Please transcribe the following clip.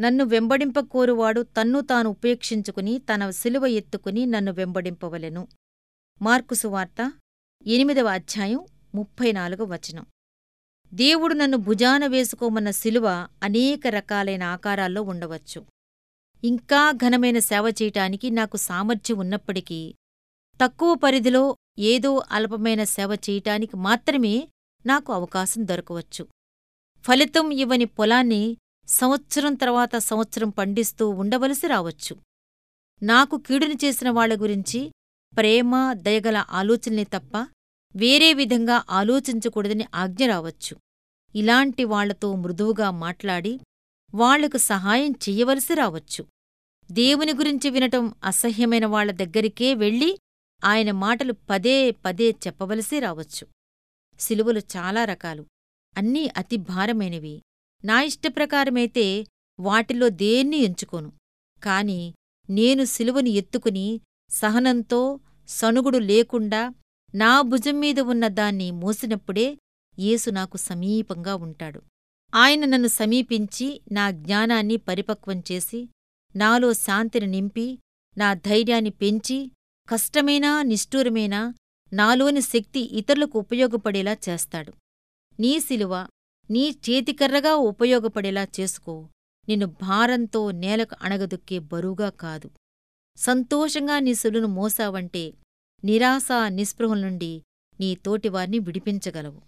నన్ను వెంబడింపకోరువాడు తన్ను తాను ఉపేక్షించుకుని తన సిలువ ఎత్తుకుని నన్ను వెంబడింపవలెను. మార్కుసు వార్త ఎనిమిదవ అధ్యాయం ముప్పై నాలుగవ వచనం. దేవుడు నన్ను భుజాన వేసుకోమన్న సిలువ అనేక రకాలైన ఆకారాల్లో ఉండవచ్చు. ఇంకా ఘనమైన సేవ చేయటానికి నాకు సామర్థ్యం ఉన్నప్పటికీ తక్కువ పరిధిలో ఏదో అల్పమైన సేవ చేయటానికి మాత్రమే నాకు అవకాశం దొరకవచ్చు. ఫలితం ఇవ్వని పొలాన్ని సంవత్సరం తర్వాత సంవత్సరం పండిస్తూ ఉండవలసి రావచ్చు. నాకు కీడుని చేసిన వాళ్ళ గురించి ప్రేమ దయగల ఆలోచనలే తప్ప వేరే విధంగా ఆలోచించకూడదని ఆజ్ఞ రావచ్చు. ఇలాంటి వాళ్ళతో మృదువుగా మాట్లాడి వాళ్ళకు సహాయం చెయ్యవలసి రావచ్చు. దేవుని గురించి వినటం అసహ్యమైన వాళ్ళ దగ్గరికే వెళ్ళి ఆయన మాటలు పదే పదే చెప్పవలసి రావచ్చు. సిలువలు చాలా రకాలు. అన్నీ అతి భారమైనవి. నా ఇష్టప్రకారమైతే వాటిలో దేన్ని ఎంచుకోను? కాని నేను సిలువని ఎత్తుకుని సహనంతో సణుగుడు లేకుండా నా భుజం మీద ఉన్న దాన్ని మోసినప్పుడే యేసు నాకు సమీపంగా ఉంటాడు. ఆయన నన్ను సమీపించి నా జ్ఞానాన్ని పరిపక్వం చేసి నాలో శాంతిని నింపి నా ధైర్యాన్ని పెంచి కష్టమైనా నిష్ఠూరమైనా నాలోని శక్తి ఇతరులకు ఉపయోగపడేలా చేస్తాడు. నీ సిలువ నీ చేతికర్రగా ఉపయోగపడేలా చేసుకో. నిన్ను భారంతో నేలకు అణగదుక్కే బరువుగా కాదు. సంతోషంగా నీ సులును మోసావంటే నిరాశా నిస్పృహల నుండి నీ తోటివారిని విడిపించగలవు.